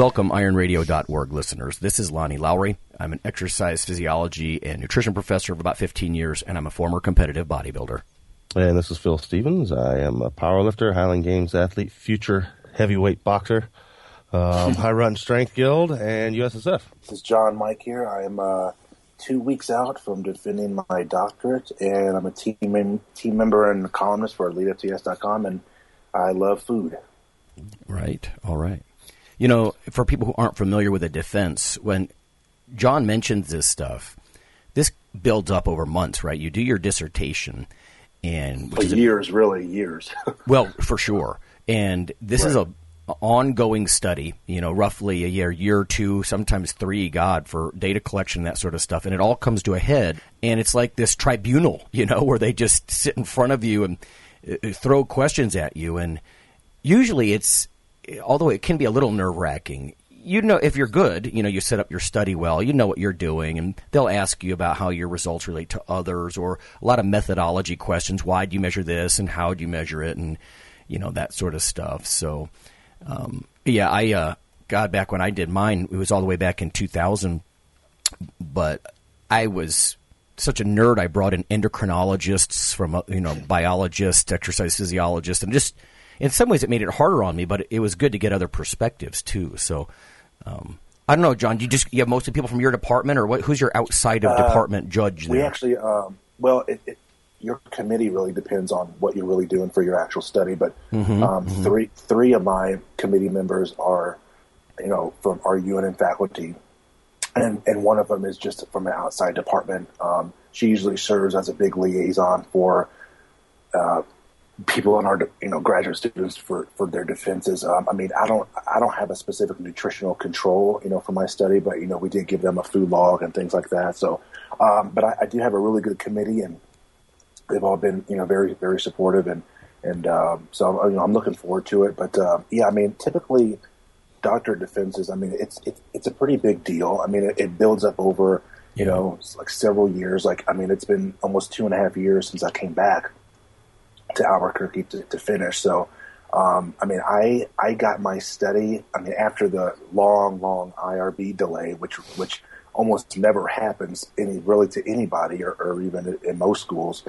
Welcome, ironradio.org listeners. This is Lonnie Lowery. I'm an exercise physiology and nutrition professor of about 15 years, and I'm a former competitive bodybuilder. And this is Phil Stevens. I am a powerlifter, Highland Games athlete, future heavyweight boxer, um, I run Strength Guild and USSF. This is John Mike here. I am uh, two weeks out from defending my doctorate, and I'm a team mem- team member and columnist for EliteFTS.com, and I love food. Right. All right. You know, for people who aren't familiar with the defense, when John mentions this stuff, this builds up over months, right? You do your dissertation, and For years, really years. well, for sure. And this is a, a ongoing study. You know, roughly a year, year two, sometimes three. God, for data collection, that sort of stuff, and it all comes to a head. And it's like this tribunal, you know, where they just sit in front of you and uh, throw questions at you. And usually, it's although it can be a little nerve wracking. You know, if you're good, you know, you set up your study well, you know what you're doing, and they'll ask you about how your results relate to others, or a lot of methodology questions. Why do you measure this, and how do you measure it, and you know that sort of stuff. So, um, yeah, I uh, God back when I did mine, it was all the way back in 2000, but I was such a nerd. I brought in endocrinologists from uh, you know biologists, exercise physiologists, and just in some ways it made it harder on me. But it was good to get other perspectives too. So. Um, I don't know, John. Do you just you have mostly people from your department, or what? Who's your outside of department judge? we actually, um, well, it, it, your committee really depends on what you're really doing for your actual study. But um, three three of my committee members are, you know, from our UNM faculty, and and one of them is just from an outside department. Um, she usually serves as a big liaison for uh, people in our you know graduate students for for their defenses. Um, I mean, I don't I don't have a specific nutritional control you know for my study, but you know we did give them a food log and things like that. So, um, but I, I do have a really good committee, and they've all been you know very very supportive, and and um, so you know, I'm looking forward to it. But uh, yeah, I mean, typically doctor defenses. I mean, it's it's it's a pretty big deal. I mean, it, it builds up over you know like several years. Like I mean, it's been almost two and a half years since I came back to Albuquerque to, to finish. So, um, I mean, I I got my study. I mean, after the long, long IRB delay, which which almost never happens any really to anybody, or, or even in, most schools.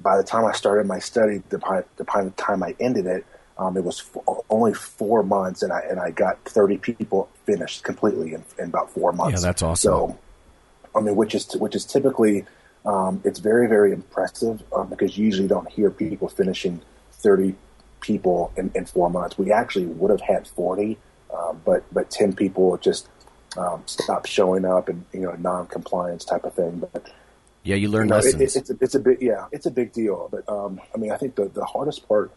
By the time I started my study, the by the time I ended it, um, it was f- only four months, and I and I got thirty people finished completely in, in about four months. Yeah, that's awesome. So, I mean, which is which is typically um, it's very very impressive um, because you usually don't hear people finishing thirty people in, in four months. We actually would have had forty, um, but but ten people just um, stopped showing up and you know non-compliance type of thing. But yeah, you learn you know, lessons. it, it's a, it's a big yeah, it's a big deal. But um, I mean, I think the the hardest part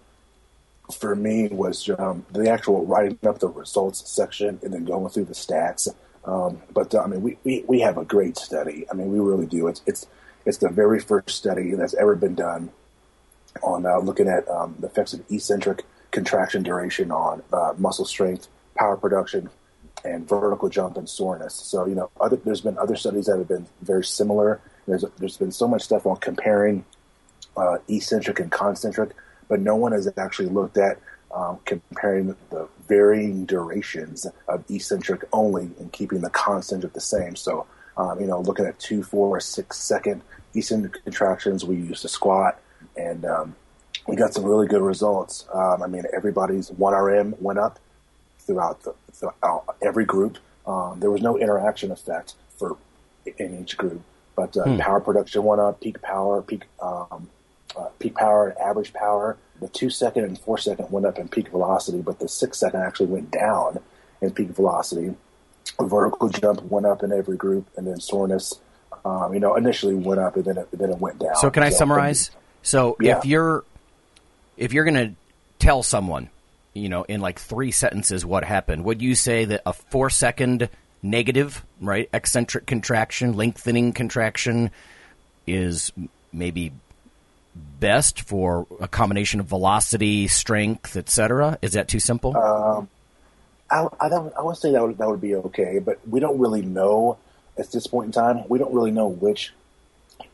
for me was um, the actual writing up the results section and then going through the stats. Um, but uh, I mean, we, we, we have a great study. I mean, we really do. It's it's it's the very first study that's ever been done on uh, looking at um, the effects of eccentric contraction duration on uh, muscle strength, power production, and vertical jump and soreness. So you know, other, there's been other studies that have been very similar. There's there's been so much stuff on comparing uh, eccentric and concentric, but no one has actually looked at um, comparing the varying durations of eccentric only and keeping the concentric the same. So, um, you know, looking at two, four, six second eccentric contractions, we used a squat, and um, we got some really good results. Um, I mean, everybody's 1RM went up throughout, the, throughout every group. Um, there was no interaction effect for in each group, but uh, power production went up, peak power, peak um, uh, peak power and average power. The two second and four second went up in peak velocity, but the six second actually went down in peak velocity. Vertical jump went up in every group, and then soreness, um, you know, initially went up and then it, then it went down. So can I summarize? So Yeah. if you're if you're going to tell someone you know, in like three sentences what happened, would you say that a four second negative, right, eccentric contraction, lengthening contraction is maybe best for a combination of velocity, strength, etc.? Is that too simple? Um, I, I, I would say that would, that would be okay, but we don't really know at this point in time. We don't really know which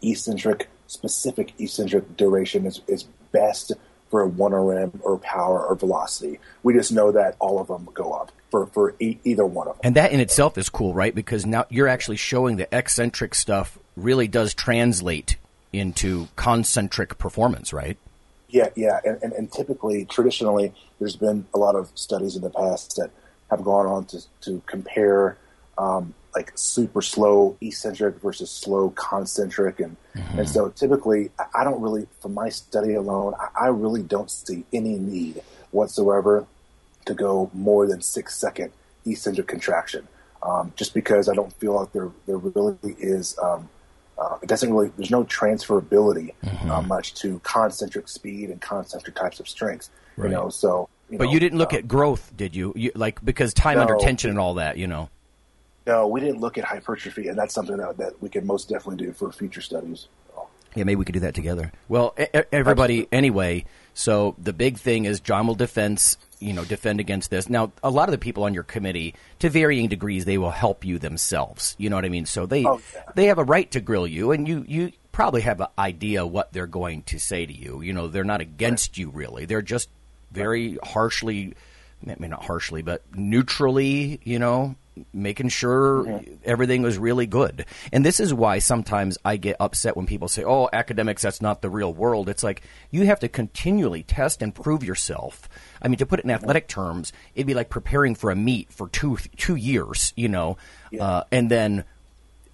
eccentric, specific eccentric duration is, is best for a 1RM or power or velocity. We just know that all of them go up for, for e- either one of them. And that in itself is cool, right? Because now you're actually showing that eccentric stuff really does translate into concentric performance, right? Yeah, yeah. And, and, and typically, traditionally, there's been a lot of studies in the past that have gone on to, to compare um, like super slow eccentric versus slow concentric, and mm-hmm. and so typically I don't really, from my study alone, I, I really don't see any need whatsoever to go more than six second eccentric contraction, um, just because I don't feel like there there really is. Um, uh, it doesn't really. There's no transferability mm-hmm. uh, much to concentric speed and concentric types of strength. Right. You know, so. You but know, you didn't look uh, at growth, did you? you? Like because time no, under tension and all that, you know. No, we didn't look at hypertrophy, and that's something that, that we can most definitely do for future studies. Yeah, maybe we could do that together. Well, everybody, Absolutely. anyway. So the big thing is John will defend, you know, defend against this. Now, a lot of the people on your committee, to varying degrees, they will help you themselves. You know what I mean? So they oh, yeah. they have a right to grill you, and you you probably have an idea what they're going to say to you. You know, they're not against right. you really. They're just very harshly, I mean, not harshly, but neutrally, you know, making sure mm-hmm. everything was really good. And this is why sometimes I get upset when people say, "Oh, academics, that's not the real world." It's like you have to continually test and prove yourself. I mean, to put it in athletic terms, it'd be like preparing for a meet for two two years, you know, yeah. uh, and then.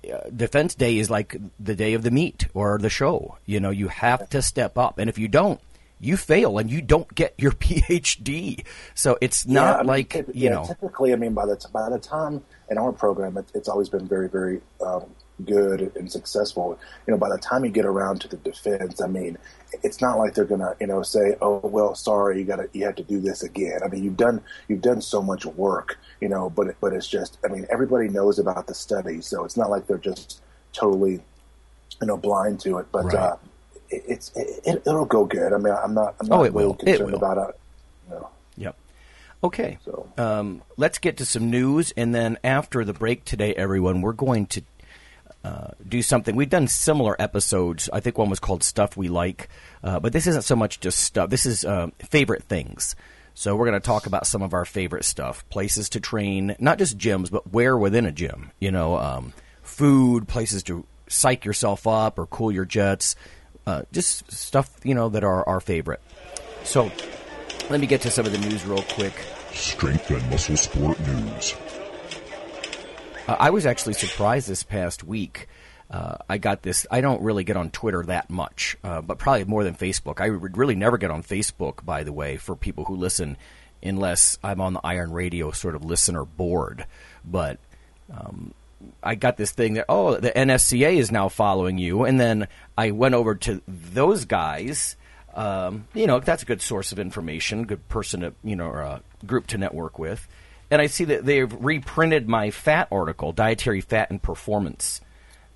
Uh, defense day is like the day of the meet or the show. You know, you have to step up, and if you don't, you fail and you don't get your PhD. So it's not yeah, like you yeah, know. Typically, I mean, by the t- by the time in our program, it, it's always been very very um, good and successful. You know, by the time you get around to the defense, I mean, it's not like they're gonna you know say, oh well, sorry, you gotta you have to do this again. I mean, you've done you've done so much work, you know, but but it's just I mean, everybody knows about the study, so it's not like they're just totally you know blind to it, but. Right. Uh, it's it, will go good. I mean, I'm not I'm not oh, it really will. concerned it will. about it. Yep. Okay. So um, let's get to some news, and then after the break today, everyone, we're going to uh, do something. We've done similar episodes. I think one was called "Stuff We Like," uh, but this isn't so much just stuff. This is uh, favorite things. So we're going to talk about some of our favorite stuff, places to train, not just gyms, but where within a gym. You know, um, food, places to psych yourself up or cool your jets uh, just stuff you know that are our favorite. So let me get to some of the news real quick. Strength and muscle sport news. Uh, I was actually surprised this past week. Uh, I got this. I don't really get on Twitter that much, uh, but probably more than Facebook. I would really never get on Facebook, by the way, for people who listen, unless I'm on the Iron Radio sort of listener board. But um, I got this thing that oh the NSCA is now following you, and then I went over to those guys. Um, you know that's a good source of information, good person to you know or a group to network with, and I see that they've reprinted my fat article, dietary fat and performance.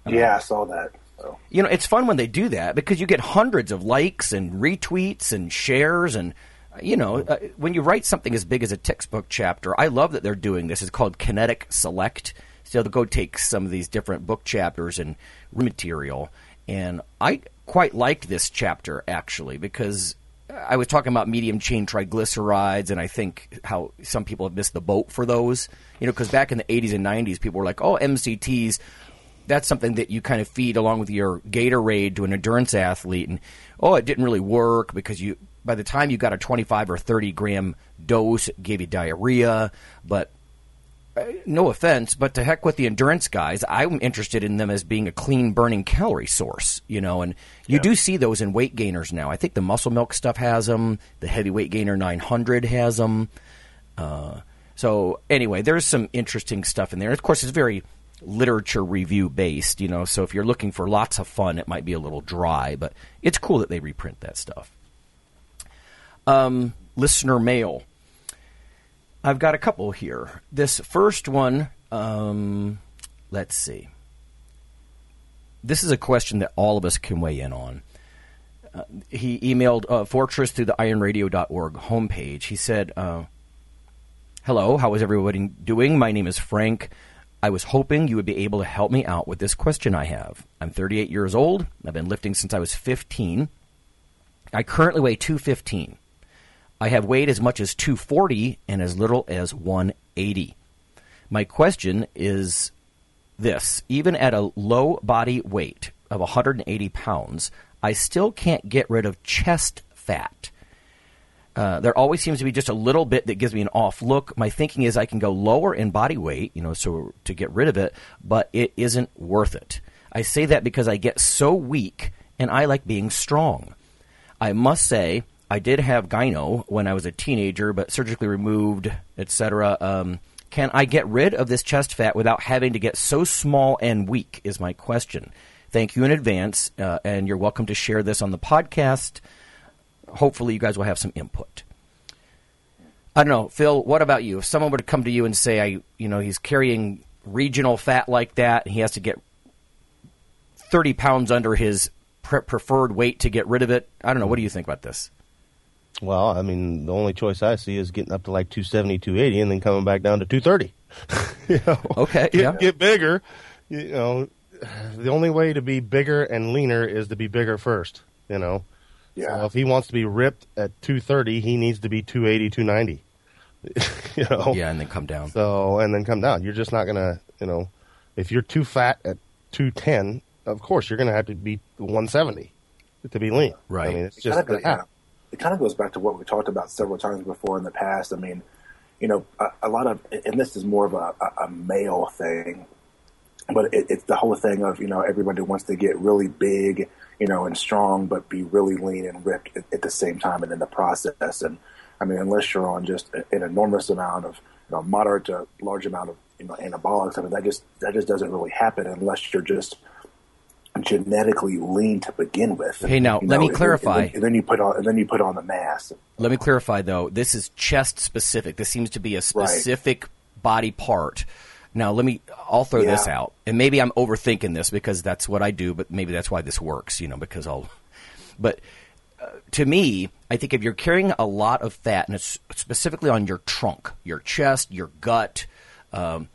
Yeah, I saw that. So. You know, it's fun when they do that because you get hundreds of likes and retweets and shares and you know, uh, when you write something as big as a textbook chapter, I love that they're doing this. It's called Kinetic Select. So they'll go take some of these different book chapters and material. And I quite liked this chapter actually because I was talking about medium chain triglycerides, and I think how some people have missed the boat for those. You know, because back in the 80s and 90s, people were like, "Oh, MCTs." That's something that you kind of feed along with your Gatorade to an endurance athlete, and oh, it didn't really work because you by the time you got a 25 or 30 gram dose, it gave you diarrhea. But no offense, but to heck with the endurance guys. I'm interested in them as being a clean burning calorie source, you know, and you yeah. do see those in weight gainers now. I think the muscle milk stuff has them. The heavy weight gainer 900 has them. Uh, so anyway, there's some interesting stuff in there. Of course, it's very literature review based, you know, so if you're looking for lots of fun, it might be a little dry, but it's cool that they reprint that stuff. Um, listener mail. I've got a couple here. This first one, um, let's see. This is a question that all of us can weigh in on. Uh, he emailed uh, Fortney through the ironradio.org homepage. He said, uh, Hello, how is everybody doing? My name is Frank. I was hoping you would be able to help me out with this question I have. I'm 38 years old. I've been lifting since I was 15. I currently weigh 215. I have weighed as much as 240 and as little as 180. My question is this even at a low body weight of 180 pounds, I still can't get rid of chest fat. Uh, there always seems to be just a little bit that gives me an off look. My thinking is I can go lower in body weight, you know, so to get rid of it, but it isn't worth it. I say that because I get so weak and I like being strong. I must say I did have gyno when I was a teenager, but surgically removed, etc. Um, can I get rid of this chest fat without having to get so small and weak? Is my question. Thank you in advance, uh, and you're welcome to share this on the podcast. Hopefully, you guys will have some input. I don't know, Phil. What about you? If someone were to come to you and say, "I, you know, he's carrying regional fat like that, and he has to get 30 pounds under his pre- preferred weight to get rid of it," I don't know. What do you think about this? Well, I mean, the only choice I see is getting up to like 270, 280, and then coming back down to 230. you know, okay, get, yeah. get bigger. You know, the only way to be bigger and leaner is to be bigger first. You know, Yeah. so if he wants to be ripped at 230, he needs to be 280, 290. you know, Yeah, and then come down. So and then come down. You're just not gonna, you know, if you're too fat at 210, of course you're gonna have to be 170 to be lean. Right. I mean, it's just gonna yeah, happen. It kind of goes back to what we talked about several times before in the past. I mean, you know, a, a lot of, and this is more of a, a, male thing, but it, it's the whole thing of, you know, everybody wants to get really big, you know, and strong, but be really lean and ripped at, at the same time and in the process. And I mean, unless you're on just an enormous amount of, you know, moderate to large amount of, you know, anabolics, I mean, that just, that just doesn't really happen unless you're just, genetically lean to begin with. Hey, now, You let me clarify. And then, and then you put on, and then you put on the mass. Let me clarify though. This is chest specific. This seems to be a specific body part. Now, let me. I'll throw this out, and maybe I'm overthinking this because that's what I do. But maybe that's why this works. You know, because I'll. But uh, to me, I think if you're carrying a lot of fat, and it's specifically on your trunk, your chest, your gut. Um,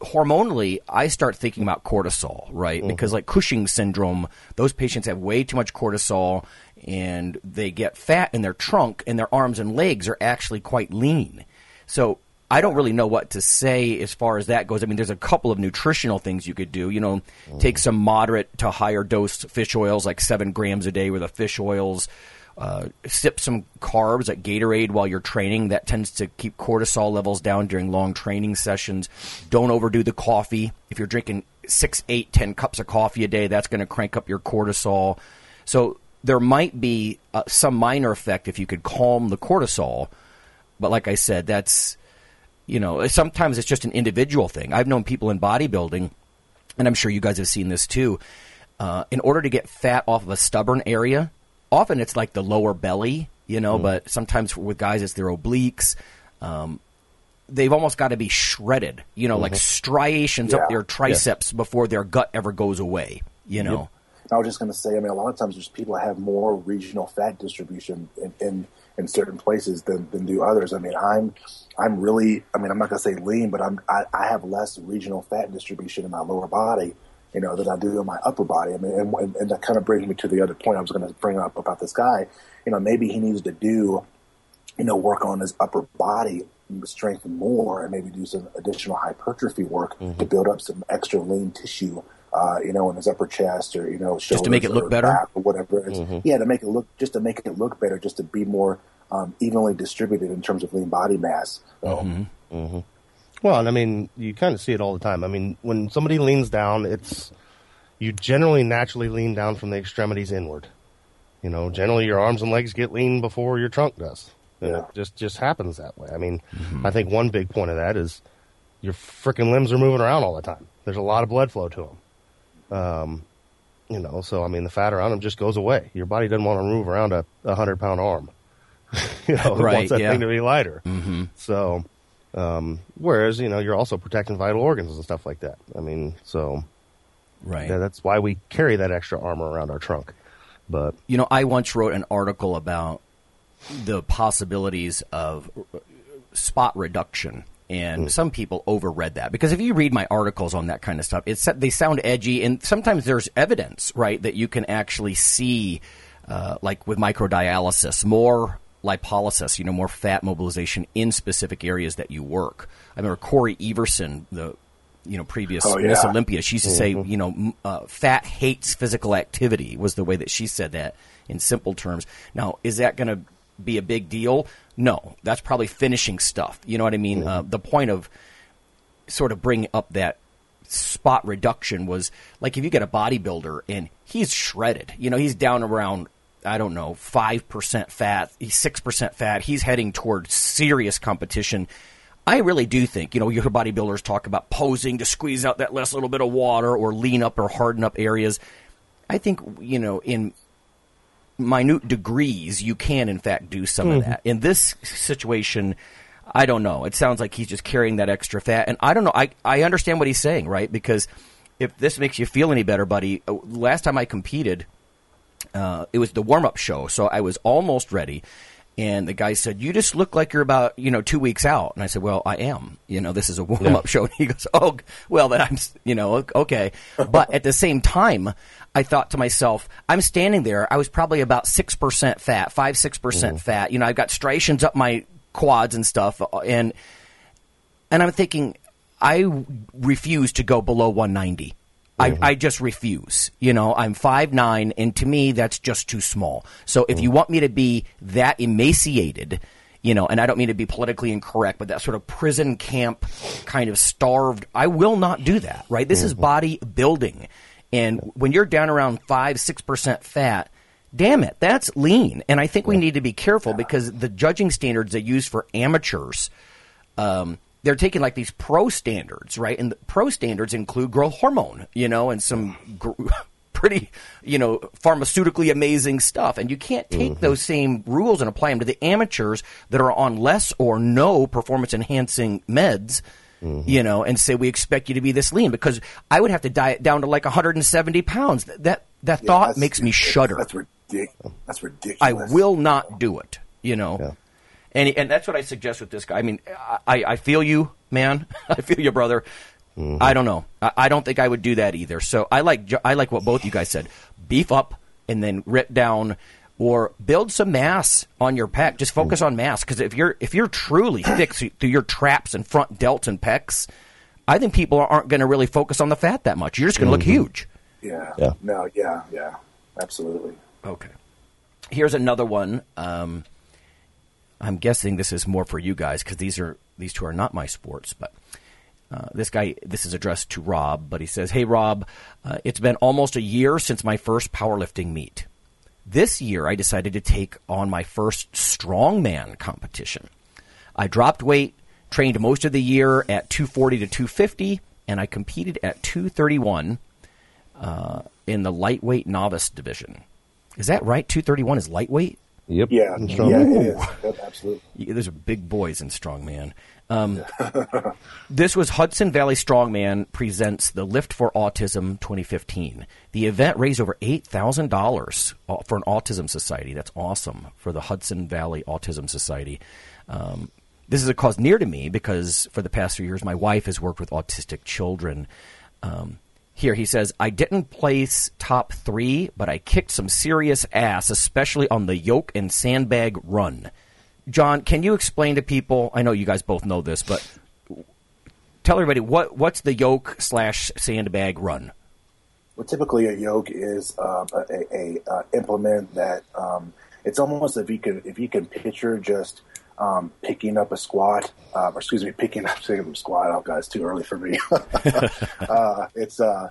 hormonally, I start thinking about cortisol, right? Mm-hmm. Because like Cushing syndrome, those patients have way too much cortisol and they get fat in their trunk and their arms and legs are actually quite lean. So I don't really know what to say as far as that goes. I mean, there's a couple of nutritional things you could do. You know, take mm. some moderate to higher dose fish oils, like seven grams a day, with the fish oils. Uh, sip some carbs like Gatorade while you're training. That tends to keep cortisol levels down during long training sessions. Don't overdo the coffee. If you're drinking six, eight, ten cups of coffee a day, that's going to crank up your cortisol. So there might be uh, some minor effect if you could calm the cortisol. But like I said, that's you know sometimes it's just an individual thing. I've known people in bodybuilding, and I'm sure you guys have seen this too. Uh, in order to get fat off of a stubborn area, often it's like the lower belly, you know, but sometimes with guys it's their obliques. Um, they've almost got to be shredded, you know, like striations up their triceps before their gut ever goes away, you know. I was just going to say, I mean, a lot of times there's people that have more regional fat distribution in, in, in certain places than, than do others. I mean, I'm, I'm really, I mean, I'm not going to say lean, but I'm, I, I have less regional fat distribution in my lower body, you know, that I do in my upper body. I mean, and, and, and that kind of brings me to the other point I was going to bring up about this guy. You know, maybe he needs to do, you know, work on his upper body strength more and maybe do some additional hypertrophy work to build up some extra lean tissue, uh, you know, in his upper chest or, you know, Just to make it look better? or whatever is. Yeah, to make it look, just to make it look better, just to be more um, evenly distributed in terms of lean body mass. So, Well, and I mean, you kind of see it all the time. I mean, when somebody leans down, it's you generally naturally lean down from the extremities inward. You know, generally your arms and legs get lean before your trunk does. And Yeah. It just just happens that way. I mean, I think one big point of that is your freaking limbs are moving around all the time. There's a lot of blood flow to them. Um, you know, so I mean, the fat around them just goes away. Your body doesn't want to move around a, a hundred pound arm. you know, it Right, wants that yeah. thing to be lighter. Mm-hmm. So, um, whereas you know, you're also protecting vital organs and stuff like that. I mean, so Right. yeah, that's why we carry that extra armor around our trunk. But You know, I once wrote an article about the possibilities of spot reduction, and some people overread that because if you read my articles on that kind of stuff, it's they sound edgy, and sometimes there's evidence, right, that you can actually see, uh, like with microdialysis, more lipolysis, you know, more fat mobilization in specific areas that you work. I remember Cory Everson, the you know previous Oh, Miss. Olympia, she used to say, you know, uh, fat hates physical activity was the way that she said that in simple terms. Now, is that going to be a big deal? No, that's probably finishing stuff. You know what I mean? Uh, the point of sort of bringing up that spot reduction was like if you get a bodybuilder and he's shredded, you know, he's down around I don't know, 5% fat, he's 6% fat, he's heading toward serious competition. I really do think, you know, you hear bodybuilders talk about posing to squeeze out that last little bit of water or lean up or harden up areas. I think, you know, in minute degrees, you can in fact do some of that. In this situation, I don't know. It sounds like he's just carrying that extra fat, and I don't know. I I understand what he's saying, right? Because if this makes you feel any better, buddy, uh, last time I competed, uh, it was the warm up show, so I was almost ready. And the guy said, "You just look like you're about, you know, two weeks out." And I said, "Well, I am. You know, this is a warm up show." And he goes, "Oh, well, then I'm, you know, okay." But at the same time, I thought to myself, I'm standing there. I was probably about six percent fat, five six percent fat. You know, I've got striations up my quads and stuff, uh, and and I'm thinking, I refuse to go below 190. I, I just refuse. You know, I'm five nine, and to me, that's just too small. So if you want me to be that emaciated, you know, and I don't mean to be politically incorrect, but that sort of prison camp kind of starved, I will not do that. Right? This is body building, and when you're down around five six percent fat. Damn it, that's lean. And I think we need to be careful because the judging standards they use for amateurs um, they're taking like these pro standards, right? And the pro standards include growth hormone, you know, and some gr- pretty, you know, pharmaceutically amazing stuff. And you can't take mm-hmm. those same rules and apply them to the amateurs that are on less or no performance enhancing meds. Mm-hmm. You know, and say we expect you to be this lean because I would have to diet down to like 170 pounds. That that, that Yeah, thought makes me shudder. That's ridiculous. That's ridiculous. I will not do it. You know, Yeah. And and that's what I suggest with this guy. I mean, I, I feel you, man. I feel you, brother. I don't know. I, I don't think I would do that either. So I like I like what both you guys said. Beef up and then rip down, or build some mass on your pec. Just focus on mass because if you're if you're truly thick through through your traps and front delts and pecs, I think people aren't going to really focus on the fat that much. You're just going to look huge. Yeah. Yeah. No. Yeah. Yeah. Absolutely. Okay. Here's another one. Um, I'm guessing this is more for you guys because these are these two are not my sports. But uh, this guy, this is addressed to Rob, but he says, "Hey Rob, uh, it's been almost a year since my first powerlifting meet. This year, I decided to take on my first strongman competition. I dropped weight, trained most of the year at 240 to 250, and I competed at 231 uh, in the lightweight novice division. Is that right? 231 is lightweight? Yep, Yeah. and Yeah. strong. It is. Absolutely. Yeah, Those are big boys in strongman. Um, this was Hudson Valley Strongman presents the Lift for Autism 2015. The event raised over eight thousand dollars for an autism society. That's awesome for the Hudson Valley Autism Society. Um, this is a cause near to me because for the past three years, my wife has worked with autistic children. Um, here he says, I didn't place top three, but I kicked some serious ass, especially on the yoke and sandbag run. John, can you explain to people? I know you guys both know this, but tell everybody what what's the yoke slash sandbag run? Well, typically a yoke is um, a, a, a uh, implement that um, it's almost if you can if you can picture just um, picking up a squat, uh, or excuse me, picking up picking up a squat. Oh, God, it's too early for me. uh, it's uh,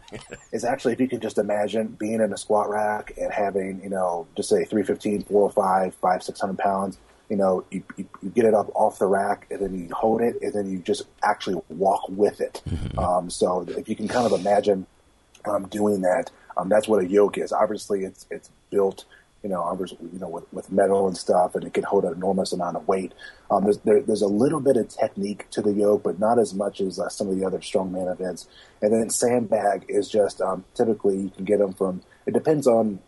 it's actually if you can just imagine being in a squat rack and having you know just say 315, 405, 5, 600 pounds. You know, you, you, you get it up off the rack and then you hold it and then you just actually walk with it. Um, so if you can kind of imagine um, doing that. Um, that's what a yoke is. Obviously, it's it's built you know, others, you know, with, with metal and stuff, and it can hold an enormous amount of weight. Um, there's, there, there's a little bit of technique to the yoke, but not as much as uh, some of the other strongman events. And then sandbag is just um, typically you can get them from. It depends on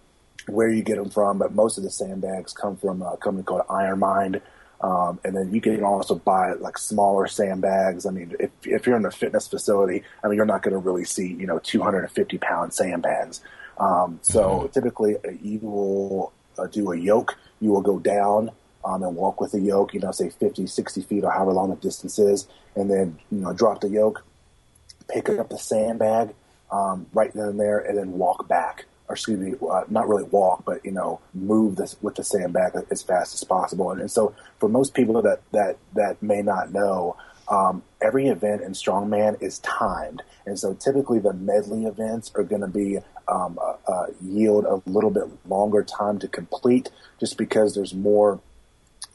where you get them from, but most of the sandbags come from a company called IronMind. Um, and then you can also buy like smaller sandbags. I mean, if, if you're in a fitness facility, I mean, you're not going to really see, you know, 250 pound sandbags. Um, so mm-hmm. typically you will uh, do a yoke. You will go down um, and walk with the yoke, you know, say 50, 60 feet or however long the distance is, and then, you know, drop the yoke, pick up the sandbag um, right then and there, and then walk back or excuse me, uh, not really walk, but you know, move this with the sandbag as fast as possible. And, and so, for most people that that that may not know, um, every event in strongman is timed, and so typically the medley events are going to be um, yield a little bit longer time to complete, just because there's more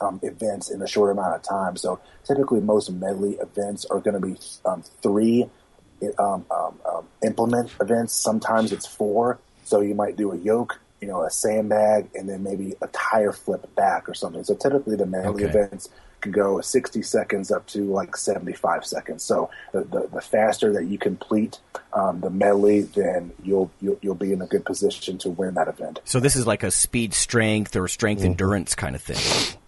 um, events in a short amount of time. So typically, most medley events are going to be um, three um, um, implement events. Sometimes it's four. So you might do a yoke, you know, a sandbag, and then maybe a tire flip back or something. So typically the medley okay. events can go 60 seconds up to like 75 seconds. So the, the, the faster that you complete um, the medley, then you'll, you'll, you'll be in a good position to win that event. So this is like a speed strength or strength mm-hmm. endurance kind of thing.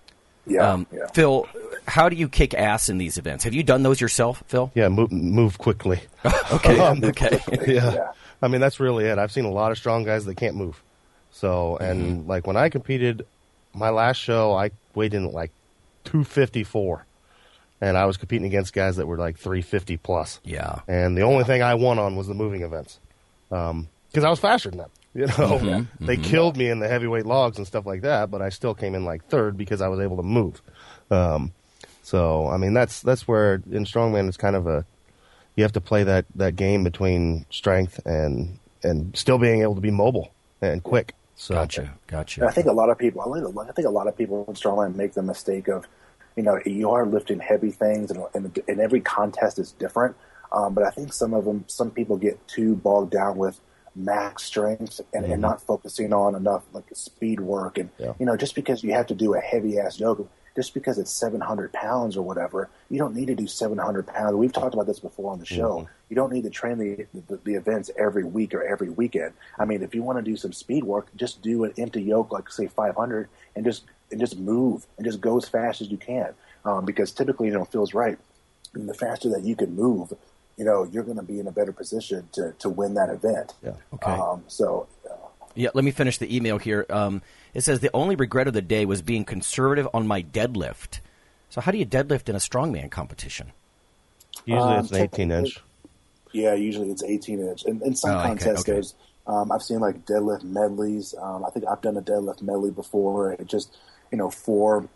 Yeah, um, yeah, Phil, how do you kick ass in these events? Have you done those yourself, Phil? Yeah, move, move quickly. okay, um, okay. yeah. yeah. I mean, that's really it. I've seen a lot of strong guys that can't move. So, and mm-hmm. like when I competed, my last show, I weighed in like 254. And I was competing against guys that were like 350 plus. Yeah. And the only thing I won on was the moving events. Because um, I was faster than them. You know, mm-hmm. they mm-hmm. killed me in the heavyweight logs and stuff like that, but I still came in like third because I was able to move. Um, so, I mean, that's that's where in strongman it's kind of a you have to play that, that game between strength and and still being able to be mobile and quick. So, gotcha, gotcha. I think a lot of people, I think a lot of people in strongman make the mistake of, you know, you are lifting heavy things, and, and, and every contest is different. Um, but I think some of them, some people get too bogged down with max strength and, mm-hmm. and not focusing on enough like speed work. And yeah. you know, just because you have to do a heavy ass yoke, just because it's 700 pounds or whatever, you don't need to do 700 pounds. We've talked about this before on the show. Mm-hmm. You don't need to train the, the, the events every week or every weekend. I mean, if you want to do some speed work, just do an empty yoke, like say 500, and just and just move and just go as fast as you can. Um, because typically, you know, feels right. And the faster that you can move, you know, you're going to be in a better position to, to win that event. Yeah. Okay. Um, so. Uh, yeah. Let me finish the email here. Um, it says the only regret of the day was being conservative on my deadlift. So how do you deadlift in a strongman competition? Usually um, it's an 18 inch. Yeah, usually it's 18 inch. And in some oh, contests, okay, okay. there's um, I've seen like deadlift medleys. Um, I think I've done a deadlift medley before. It just you know four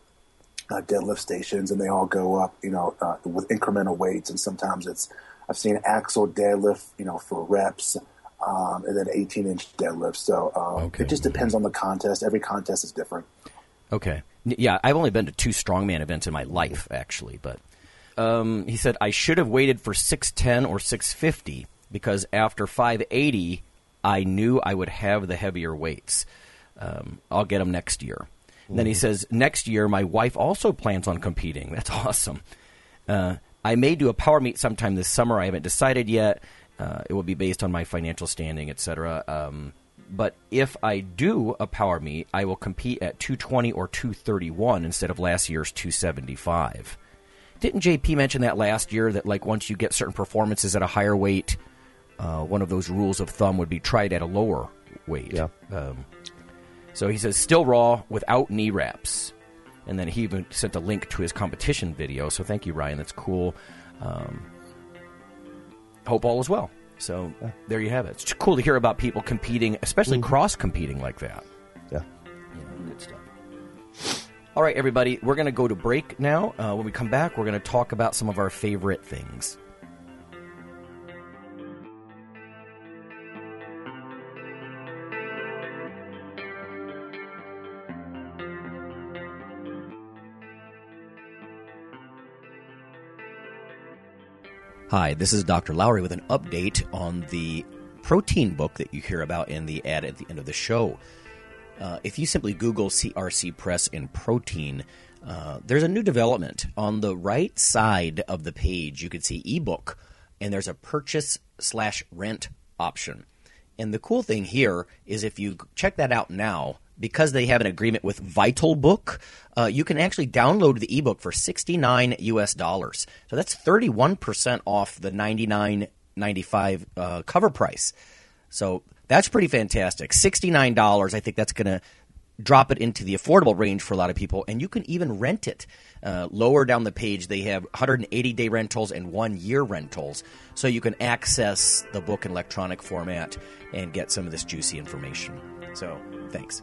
uh, deadlift stations, and they all go up you know uh, with incremental weights. And sometimes it's I've seen axle deadlift you know for reps um, and then 18 inch deadlift. So um, okay. it just depends on the contest. Every contest is different. Okay. Yeah, I've only been to two strongman events in my life, actually. But um, he said I should have waited for 610 or 650 because after 580, I knew I would have the heavier weights. Um, I'll get them next year. Mm-hmm. Then he mm-hmm. says, next year, my wife also plans on competing. That's awesome. Uh, I may do a power meet sometime this summer. I haven't decided yet. Uh, it will be based on my financial standing, etc. Um, but if I do a power meet, I will compete at 220 or 231 instead of last year's 275. Didn't JP mention that last year that like once you get certain performances at a higher weight, uh, one of those rules of thumb would be tried at a lower weight. Yeah. Um, so he says still raw without knee wraps, and then he even sent a link to his competition video. So thank you, Ryan. That's cool. Um, hope all is well. So there you have it. It's cool to hear about people competing, especially mm-hmm. cross competing like that. Yeah. Know, good stuff. All right, everybody, we're going to go to break now. Uh, when we come back, we're going to talk about some of our favorite things. Hi, this is Dr. Lowery with an update on the protein book that you hear about in the ad at the end of the show. Uh, if you simply Google CRC Press and protein, uh, there's a new development. On the right side of the page, you can see ebook, and there's a purchase slash rent option. And the cool thing here is if you check that out now, because they have an agreement with VitalBook, uh, you can actually download the ebook for 69 US dollars. So that's 31% off the 99.95 uh, cover price. So that's pretty fantastic. $69, I think that's going to drop it into the affordable range for a lot of people, and you can even rent it. Uh, lower down the page, they have 180 day rentals and one year rentals, so you can access the book in electronic format and get some of this juicy information. So, thanks.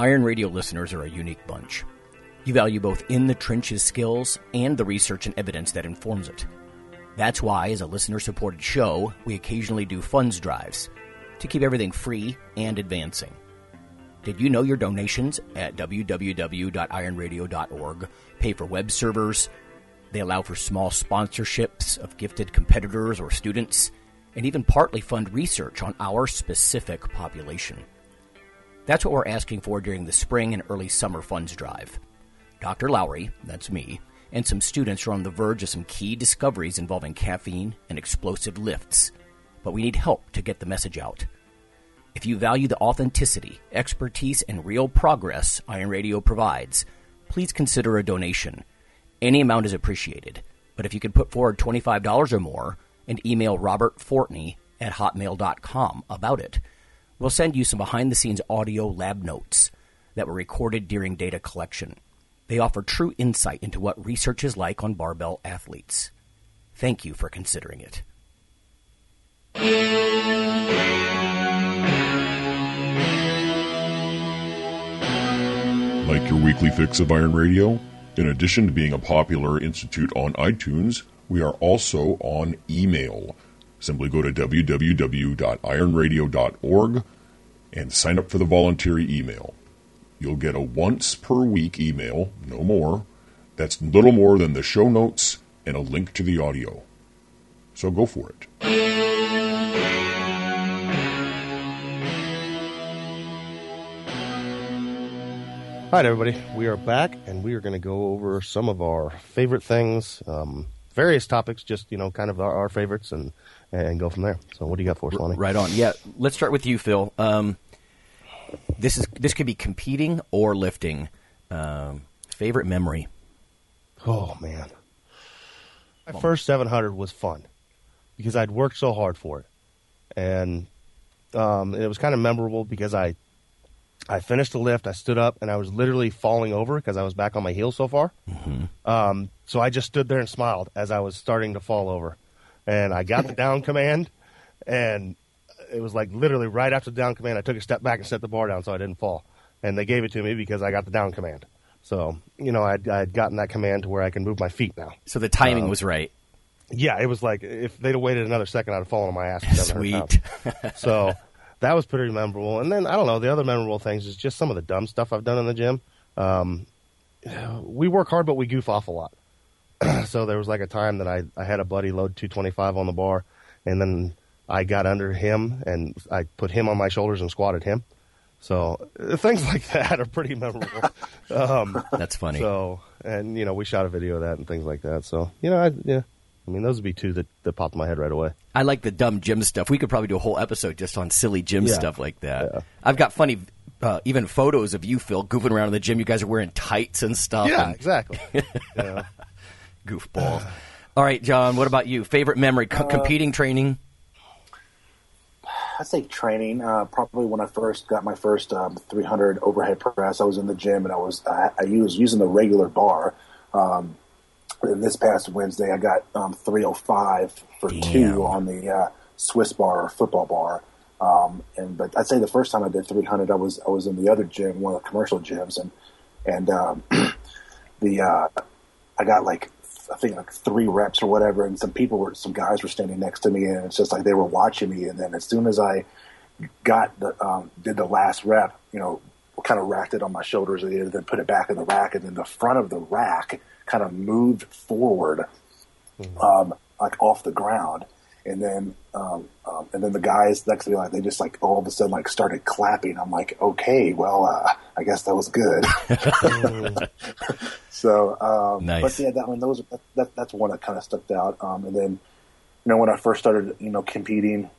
Iron Radio listeners are a unique bunch. You value both in the trenches skills and the research and evidence that informs it. That's why, as a listener supported show, we occasionally do funds drives to keep everything free and advancing. Did you know your donations at www.ironradio.org pay for web servers? They allow for small sponsorships of gifted competitors or students, and even partly fund research on our specific population. That's what we're asking for during the spring and early summer funds drive. Dr. Lowery, that's me, and some students are on the verge of some key discoveries involving caffeine and explosive lifts, but we need help to get the message out. If you value the authenticity, expertise, and real progress Iron Radio provides, please consider a donation. Any amount is appreciated, but if you could put forward $25 or more and email Robert Fortney at hotmail.com about it, we'll send you some behind the scenes audio lab notes that were recorded during data collection. They offer true insight into what research is like on barbell athletes. Thank you for considering it. Like your weekly fix of Iron Radio? In addition to being a popular institute on iTunes, we are also on email. Simply go to www.ironradio.org and sign up for the voluntary email. You'll get a once per week email, no more. That's little more than the show notes and a link to the audio. So go for it. Hi, everybody. We are back, and we are going to go over some of our favorite things, um, various topics, just you know, kind of our, our, favorites, and and go from there. So, what do you got for us, Lonnie? Right on. Yeah, let's start with you, Phil. Um, this is this could be competing or lifting. Um, favorite memory. Oh man, my first 700 was fun because I'd worked so hard for it, and, um, and it was kind of memorable because I I finished the lift, I stood up, and I was literally falling over because I was back on my heels so far. Mm-hmm. Um, so I just stood there and smiled as I was starting to fall over, and I got the down command, and it was like literally right after the down command, I took a step back and set the bar down so I didn't fall. And they gave it to me because I got the down command. So, you know, I'd, I'd gotten that command to where I can move my feet now. So the timing um, was right. Yeah, it was like if they'd have waited another second, I'd have fallen on my ass. Sweet. so that was pretty memorable. And then I don't know, the other memorable things is just some of the dumb stuff I've done in the gym. Um, we work hard, but we goof off a lot. so there was like a time that I, I had a buddy load 225 on the bar, and then I got under him and I put him on my shoulders and squatted him. So uh, things like that are pretty memorable. Um, That's funny. So and you know we shot a video of that and things like that. So you know I, yeah, I mean, those would be two that, that popped in my head right away. I like the dumb gym stuff. We could probably do a whole episode just on silly gym Yeah. stuff like that. Yeah. I've got funny, uh, even photos of you, Phil, goofing around in the gym. You guys are wearing tights and stuff. Yeah, and exactly. yeah. goofballs. All right, John. What about you? Favorite memory? Co- competing training. I'd say training. Uh, probably when I first got my first um, 300 overhead press, I was in the gym and I was I, I was using the regular bar. Um, and this past Wednesday, I got um, 305 for Damn. two on the uh, Swiss bar or football bar. Um, and but I'd say the first time I did 300, I was I was in the other gym, one of the commercial gyms, and and um, the uh, I got like I think like three reps or whatever, and some people were some guys were standing next to me, and it's just like they were watching me. And then as soon as I got the um, did the last rep, you know, kind of racked it on my shoulders, and then put it back in the rack, and then the front of the rack kind of moved forward, um, like off the ground. And then, um, um, and then the guys next to me, like they just like all of a sudden like started clapping. I'm like, okay, well, uh, I guess that was good. so, um, Nice. but yeah, that one, those that, that that's one that kind of stuck out. Um, and then, you know, when I first started, you know, competing,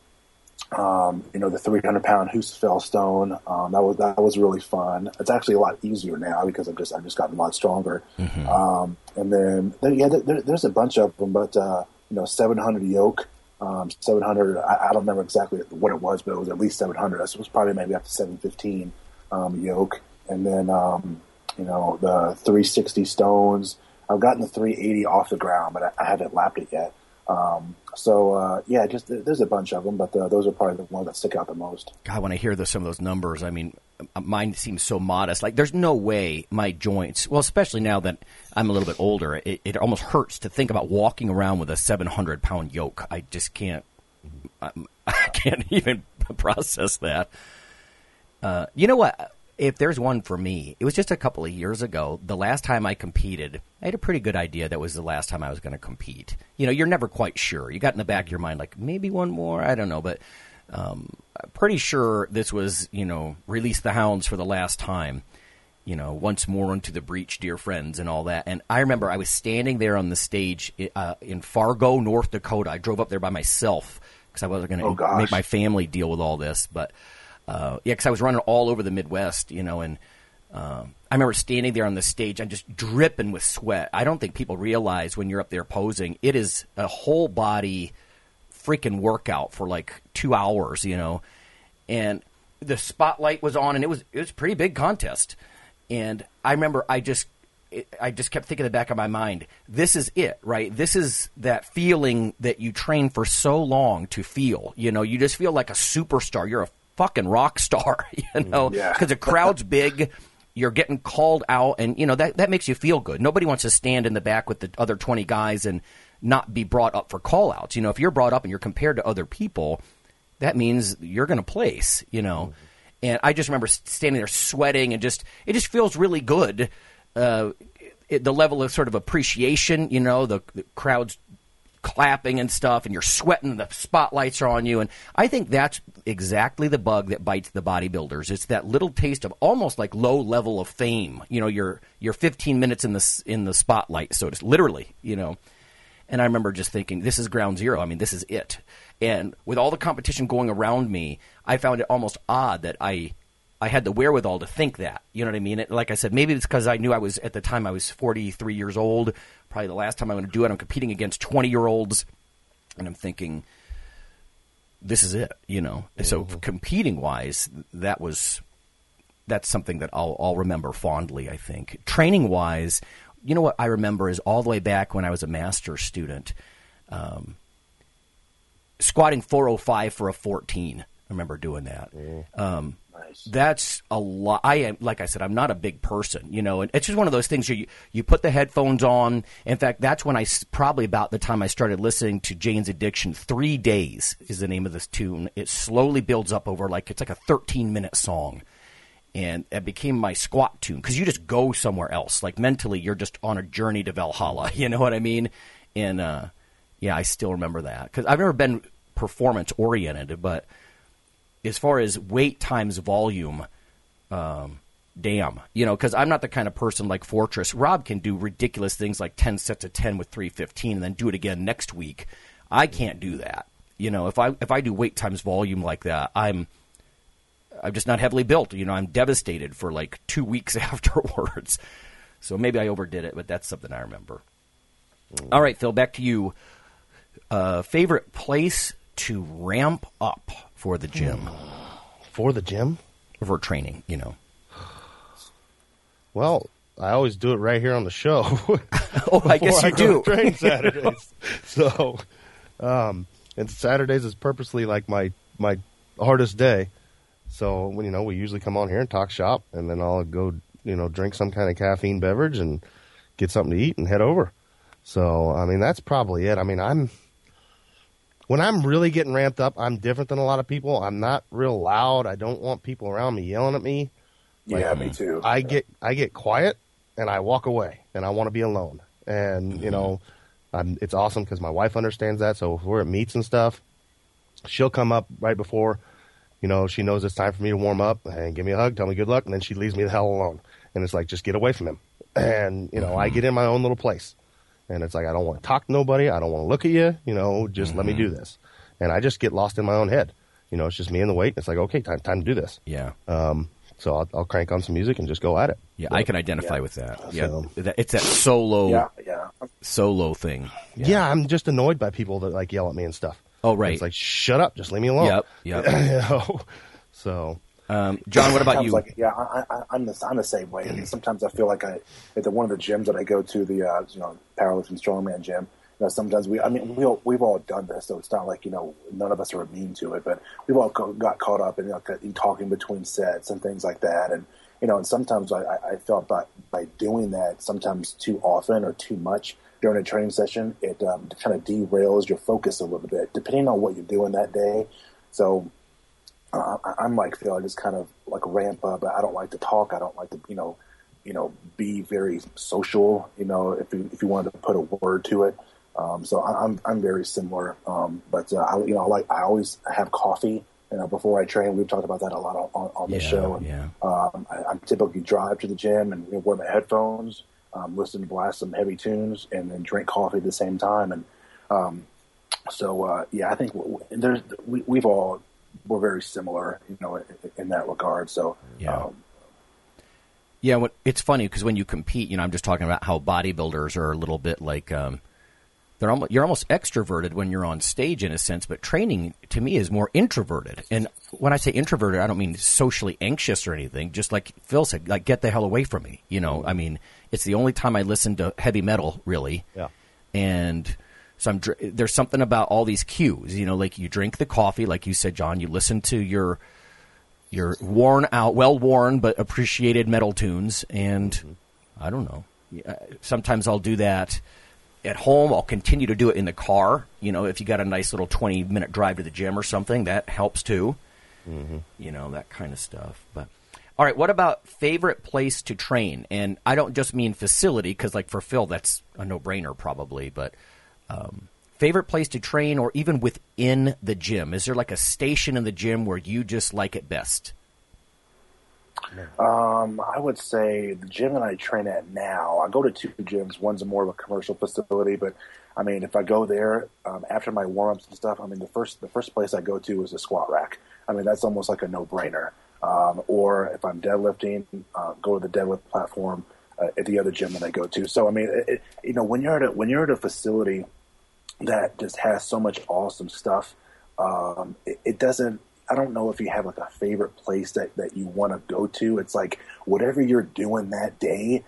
um, you know, the 300 pound Husafell stone, um, that was that was really fun. It's actually a lot easier now because I've just I've just gotten a lot stronger. Um, and then, then yeah, there, there's a bunch of them, but uh, you know, 700 yoke. Um, 700, I, I don't remember exactly what it was, but it was at least 700. It was probably maybe up to 715 um, yoke. And then, um, you know, the 360 stones. I've gotten the 380 off the ground, but I, I haven't lapped it yet. Um, so, uh, yeah, just there's a bunch of them, but uh, those are probably the ones that stick out the most. God, when I hear those, some of those numbers, I mean, mine seems so modest. Like, there's no way my joints, well, especially now that I'm a little bit older, it, it almost hurts to think about walking around with a 700 pound yoke. I just can't, I, I can't even process that. Uh, you know what? If there's one for me, it was just a couple of years ago. The last time I competed, I had a pretty good idea that was the last time I was going to compete. You know, you're never quite sure. You got in the back of your mind, like, maybe one more. I don't know. But um, I'm pretty sure this was, you know, release the hounds for the last time. You know, once more into the breach, dear friends, and all that. And I remember I was standing there on the stage uh, in Fargo, North Dakota. I drove up there by myself because I wasn't going Oh, to gosh. make my family deal with all this. But uh, yeah, because I was running all over the Midwest, you know, and um, I remember standing there on the stage. I'm just dripping with sweat. I don't think people realize when you're up there posing, it is a whole body freaking workout for like two hours, you know. And the spotlight was on, and it was it was a pretty big contest. And I remember I just I just kept thinking in the back of my mind, this is it, right? This is that feeling that you train for so long to feel. You know, you just feel like a superstar. You're a fucking rock star, you know, Yeah. because the crowd's big. You're getting called out, and you know that that makes you feel good. Nobody wants to stand in the back with the other twenty guys and not be brought up for call outs. You know, if you're brought up and you're compared to other people, that means you're going to place. You know, and I just remember standing there sweating and just it just feels really good. Uh, it, the level of sort of appreciation, you know, the, the crowds clapping and stuff, and you're sweating, the spotlights are on you, and I think that's exactly the bug that bites the bodybuilders. It's that little taste of almost like low level of fame. You know, you're you're 15 minutes in the in the spotlight, so to literally, you know. And I remember just thinking, this is ground zero. I mean, this is it. And with all the competition going around me, I found it almost odd that I I had the wherewithal to think that. You know what I mean? It, like I said, maybe it's because I knew I was at the time I was 43 years old. Probably the last time I'm going to do it. I'm competing against 20 year olds, and I'm thinking, this is it. You know. So competing wise, that was that's something that I'll, I'll remember fondly. I think training wise, you know what I remember is all the way back when I was a master's student, um, squatting 405 for a 14. I remember doing that. Um, That's a lot. I am, like I said, I'm not a big person, you know, and it's just one of those things. You you put the headphones on. In fact, that's when I probably about the time I started listening to Jane's Addiction. Three days is the name of this tune. It slowly builds up over like it's like a 13 minute song, and it became my squat tune because you just go somewhere else. Like mentally, you're just on a journey to Valhalla. You know what I mean? And uh, yeah, I still remember that because I've never been performance oriented, but as far as weight times volume, um, damn, you know, because I'm not the kind of person like Fortress. Rob can do ridiculous things like 10 sets of 10 with 315 and then do it again next week. I can't do that. You know, if I if I do weight times volume like that, I'm I'm just not heavily built. You know, I'm devastated for like two weeks afterwards. So maybe I overdid it, but that's something I remember. All right, Phil, back to you. Uh, favorite place to ramp up for the gym? For the gym? For training, you know. Well, I always do it right here on the show. oh, I guess you I do. train Saturdays. so, um, and Saturdays is purposely like my my hardest day. So when you know we usually come on here and talk shop, and then I'll go you know drink some kind of caffeine beverage and get something to eat and head over. So I mean that's probably it. I mean I'm when I'm really getting ramped up, I'm different than a lot of people. I'm not real loud. I don't want people around me yelling at me. Like, yeah, me too. I get I get quiet and I walk away and I want to be alone. And mm-hmm. you know, I'm, it's awesome because my wife understands that. So if we're at meets and stuff, she'll come up right before. You know, she knows it's time for me to warm up and give me a hug, tell me good luck, and then she leaves me the hell alone. And it's like, just get away from him. And you know, mm-hmm. I get in my own little place, and it's like I don't want to talk to nobody. I don't want to look at you. You know, just mm-hmm. let me do mm-hmm. this. And I just get lost in my own head. You know, it's just me and the weight. It's like, okay, time time to do this. Yeah. Um, so I'll, I'll, crank on some music and just go at it. Yeah, I can identify yeah. with that. Yeah, so, it's that solo, yeah, yeah. solo thing. Yeah. yeah. I'm just annoyed by people that like yell at me and stuff. Oh, right. It's like shut up, just leave me alone. Yep, yep. you know? So, um, John, what about you? Like, yeah, I, am the I'm the same way. I mean, sometimes I feel like I at the one of the gyms that I go to, the uh, you know powerlifting strongman gym know, sometimes we, I mean, we all, we've all done this, so it's not like, you know, none of us are immune to it, but we've all got caught up in, you know, in talking between sets and things like that. And, you know, and sometimes I, I felt by, by doing that sometimes too often or too much during a training session, it um, kind of derails your focus a little bit, depending on what you're doing that day. So uh, I'm like Phil, I just kind of like ramp up. I don't like to talk. I don't like to, you know, you know, be very social. You know, if you if you wanted to put a word to it, um, so I, am I'm very similar, um, but uh, I, you know, I like I always have coffee. You know, before I train, we've talked about that a lot on, on, this yeah, show. And, yeah. um, I, I typically drive to the gym and you know, wear my headphones, um, listen to blast some heavy tunes, and then drink coffee at the same time. And um, so, uh, yeah, I think there's we, we've all we're very similar, you know, in, in that regard. So, yeah. Um, yeah, what, it's funny because when you compete, you know, I'm just talking about how bodybuilders are a little bit like um, they're almost, you're almost extroverted when you're on stage in a sense, but training to me is more introverted. And when I say introverted, I don't mean socially anxious or anything. Just like Phil said, like get the hell away from me. You know, I mean, it's the only time I listen to heavy metal really. Yeah. And so I'm, there's something about all these cues. You know, like you drink the coffee, like you said, John. You listen to your your worn out, well worn but appreciated metal tunes, and mm-hmm. I don't know. Sometimes I'll do that at home. I'll continue to do it in the car. You know, if you got a nice little 20 minute drive to the gym or something, that helps too. Mm-hmm. You know, that kind of stuff. But all right, what about favorite place to train? And I don't just mean facility because, like for Phil, that's a no brainer probably. But um, favorite place to train, or even within the gym, is there like a station in the gym where you just like it best? Um, I would say the gym that I train at now, I go to two gyms. One's more of a commercial facility, but I mean, if I go there um, after my warm ups and stuff, I mean, the first the first place I go to is a squat rack. I mean, that's almost like a no brainer. Um, or if I'm deadlifting, uh, go to the deadlift platform uh, at the other gym that I go to. So I mean, it, you know, when you're at a, when you're at a facility that just has so much awesome stuff, um, it, it doesn't I don't know if you have like a favorite place that, that you want to go to. It's like whatever you're doing that day,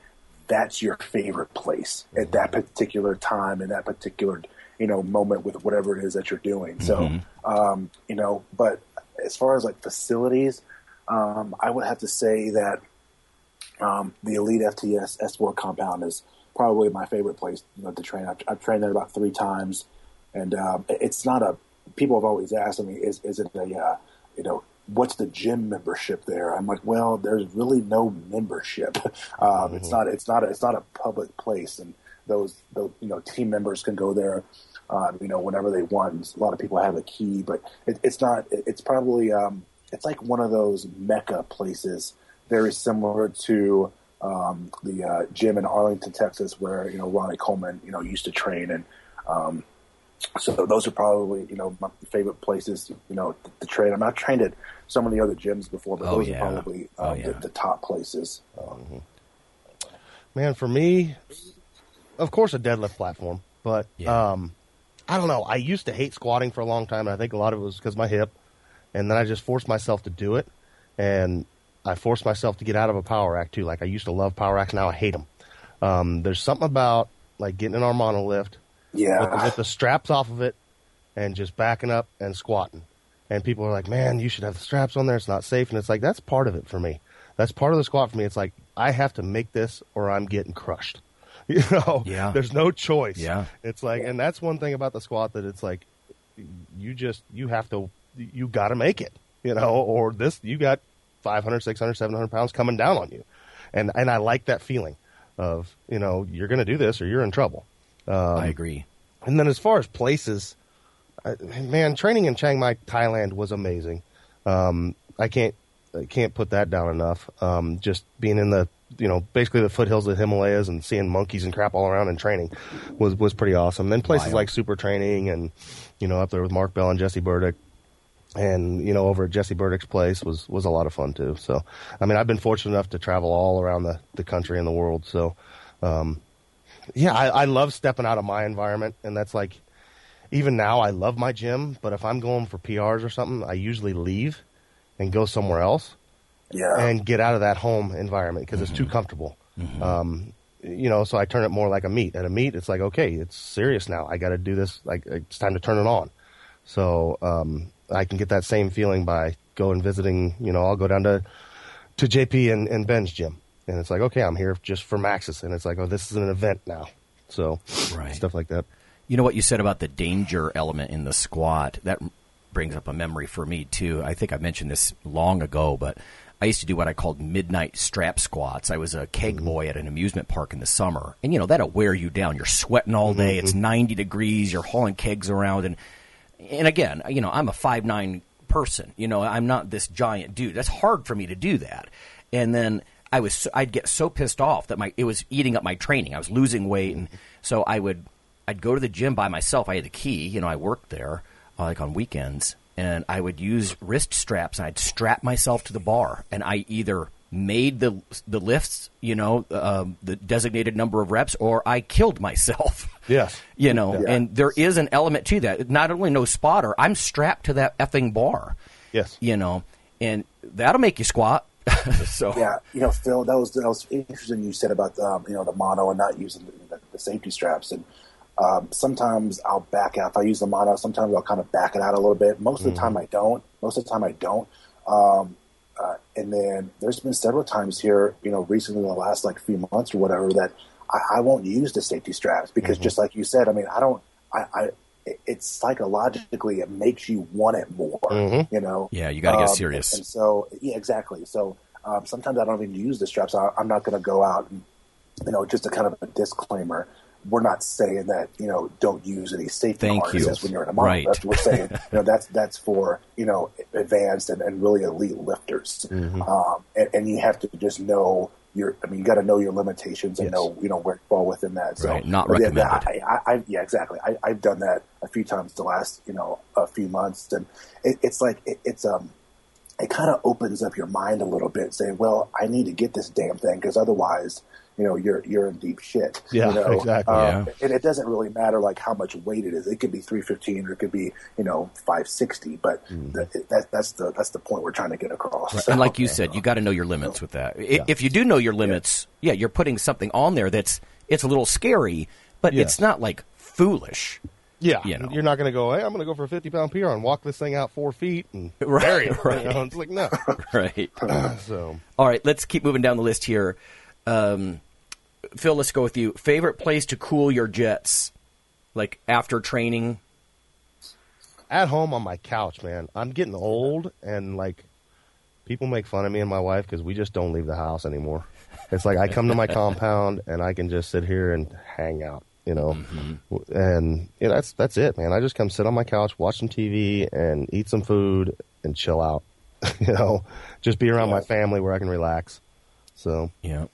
that's your favorite place at that mm-hmm. particular time in that particular you know moment with whatever it is that you're doing. So mm-hmm. um, you know, but as far as like facilities, um, I would have to say that um, the EliteFTS S4 compound is probably my favorite place you know, to train. I've, I've trained there about three times, and um, it's not a. People have always asked me, is is it a uh, you know, what's the gym membership there? I'm like, well, there's really no membership. Um, mm-hmm. It's not, it's not, a, it's not a public place, and those, those, you know, team members can go there, um, you know, whenever they want. A lot of people have a key, but it, it's not. It, it's probably, um, it's like one of those mecca places very similar to um, the uh, gym in Arlington, Texas, where you know Ronnie Coleman, you know, used to train, and um, so those are probably you know my favorite places, you know, to, to train. I'm not trained at some of the other gyms before, but Oh, those yeah. are probably Oh, um, yeah. the, the top places. Um, Man, for me, of course, a deadlift platform. But Yeah. um, I don't know. I used to hate squatting for a long time, and I think a lot of it was because my hip. And then I just forced myself to do it, and I forced myself to get out of a power rack too. Like I used to love power racks, now I hate them. Um, there's something about like getting in a mono lift yeah, with, the, with the straps off of it and just backing up and squatting. And people are like, man, you should have the straps on there. It's not safe. And it's like, that's part of it for me. That's part of the squat for me. It's like, I have to make this or I'm getting crushed. You know, Yeah. there's no choice. Yeah. It's like, and that's one thing about the squat that it's like, you just, you have to, you got to make it, you know, or this, you got 500, 600, 700 pounds coming down on you. And, and I like that feeling of, you know, you're going to do this or you're in trouble. Um, I agree. and then as far as places, I, man, training in Chiang Mai, Thailand was amazing. Um, I can't I can't put that down enough. Um, just being in the you know basically the foothills of the Himalayas and seeing monkeys and crap all around and training was was pretty awesome. Then places Wild. like Super Training and you know up there with Mark Bell and Jesse Burdick. And you know, over at Jesse Burdick's place was was a lot of fun too. So, I mean, I've been fortunate enough to travel all around the, the country and the world. So, um, yeah, I, I love stepping out of my environment, and that's like, even now, I love my gym. But if I'm going for PRs or something, I usually leave and go somewhere else yeah, and get out of that home environment because it's too comfortable. Um, you know, so I turn it more like a meet. At a meet, it's like, okay, it's serious now. I got to do this. Like, it's time to turn it on. So um, I can get that same feeling by going visiting. You know, I'll go down to to JP and, and Ben's gym, and it's like, okay, I'm here just for maxes, and it's like, oh, this is an event now. So Right. stuff like that. You know what you said about the danger element in the squat? That brings up a memory for me too. I think I mentioned this long ago, but I used to do what I called midnight strap squats. I was a keg mm-hmm. boy at an amusement park in the summer, and you know that'll wear you down. You're sweating all day. Mm-hmm. It's 90 degrees. You're hauling kegs around, and and again, you know, I'm a five nine person. You know, I'm not this giant dude. That's hard for me to do that. And then I was, so- I'd get so pissed off that my it was eating up my training. I was losing weight, and so I would, I'd go to the gym by myself. I had the key. You know, I worked there uh, like on weekends, and I would use wrist straps, and I'd strap myself to the bar, and I either made the the lifts, you know, um, the designated number of reps, or I killed myself. Yes. You know, Yeah. and there is an element to that. Not only no spotter, I'm strapped to that effing bar. Yes. You know, and that'll make you squat. so yeah. You know, Phil, that was that was interesting. You said about um, you know the mono and not using the, the safety straps, and um, sometimes I'll back out if I use the mono. Sometimes I'll kind of back it out a little bit. Most of the time I don't. Most of the time I don't. Um, uh, and then there's been several times here, you know, recently in the last like few months or whatever that I, I won't use the safety straps because just like you said, I mean, I don't, I, I it- it's psychologically it makes you want it more, you know. Yeah, you gotta get Um, serious. And so, yeah, exactly. So um, sometimes I don't even use the straps. I, I'm not going to go out and, you know, just a kind of a disclaimer. We're not saying that you know don't use any safety Thank harnesses you. when you're in a mono Right. lift. We're saying you know that's that's for you know advanced and, and really elite lifters, um, and, and you have to just know your. I mean, you got to know your limitations and Yes. know you know where to fall within that. So, Right, not but yeah. I, I, I, yeah, exactly. I, I've done that a few times the last you know a few months, and it, it's like it, it's um it kind of opens up your mind a little bit, saying, "Well, I need to get this damn thing because otherwise, you know, you're you're in deep shit." Yeah, you know? exactly. Um, Yeah. And it doesn't really matter like how much weight it is. It could be three fifteen or it could be you know five sixty, but that, that that's the that's the point we're trying to get across. and like you said, you got to know your limits with that. I If you do know your limits, yeah, you're putting something on there that's it's a little scary, but Yeah. it's not like foolish. Yeah, You know. you're not going to go. Hey, I'm going to go for a 50 pound PR and walk this thing out four feet and Right, bury it. right. You know, it's like no. Right. so All right, let's keep moving down the list here. Um, Phil, let's go with you. Favorite place to cool your jets, like after training. at home on my couch, man, I'm getting old and like people make fun of me and my wife because we just don't leave the house anymore. It's like I come to my compound and I can just sit here and hang out, you know, and yeah, that's that's it, man. I just come sit on my couch, watch some TV, and eat some food and chill out. you know, just be around my family where I can relax. So yeah.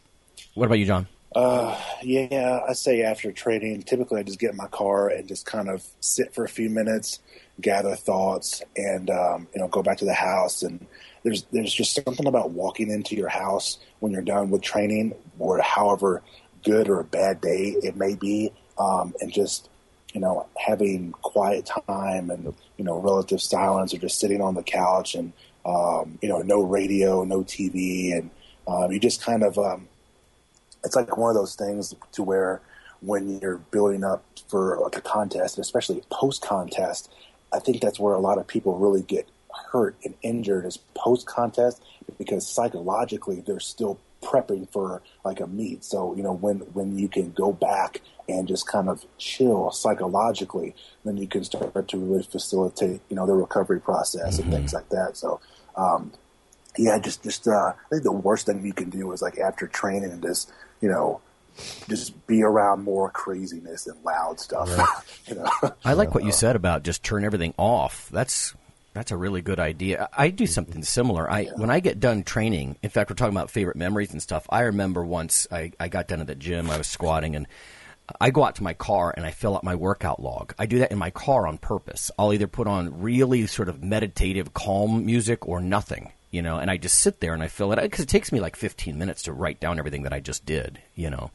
What about you, John? Uh, yeah, I say after training, typically I just get in my car and just kind of sit for a few minutes, gather thoughts, and um, you know go back to the house. And there's there's just something about walking into your house when you're done with training, or however good or bad day it may be, um, and just you know having quiet time and you know relative silence, or just sitting on the couch and um, you know no radio, no TV, and um, you just kind of um, it's like one of those things to where when you're building up for like a contest, especially post contest, I think that's where a lot of people really get hurt and injured is post contest because psychologically they're still prepping for like a meet. So, you know, when when you can go back and just kind of chill psychologically, then you can start to really facilitate, you know, the recovery process mm-hmm. and things like that. So, um, yeah, just just uh, I think the worst thing you can do is like after training and just you know, just be around more craziness and loud stuff. Right. you know? I like what you uh-huh. said about just turn everything off. That's that's a really good idea. I do something similar. I yeah. when I get done training. In fact, we're talking about favorite memories and stuff. I remember once I, I got done at the gym. I was squatting and. I go out to my car and I fill out my workout log. I do that in my car on purpose. I'll either put on really sort of meditative, calm music or nothing you know, and I just sit there and I fill it out because it takes me like 15 minutes to write down everything that I just did, you know.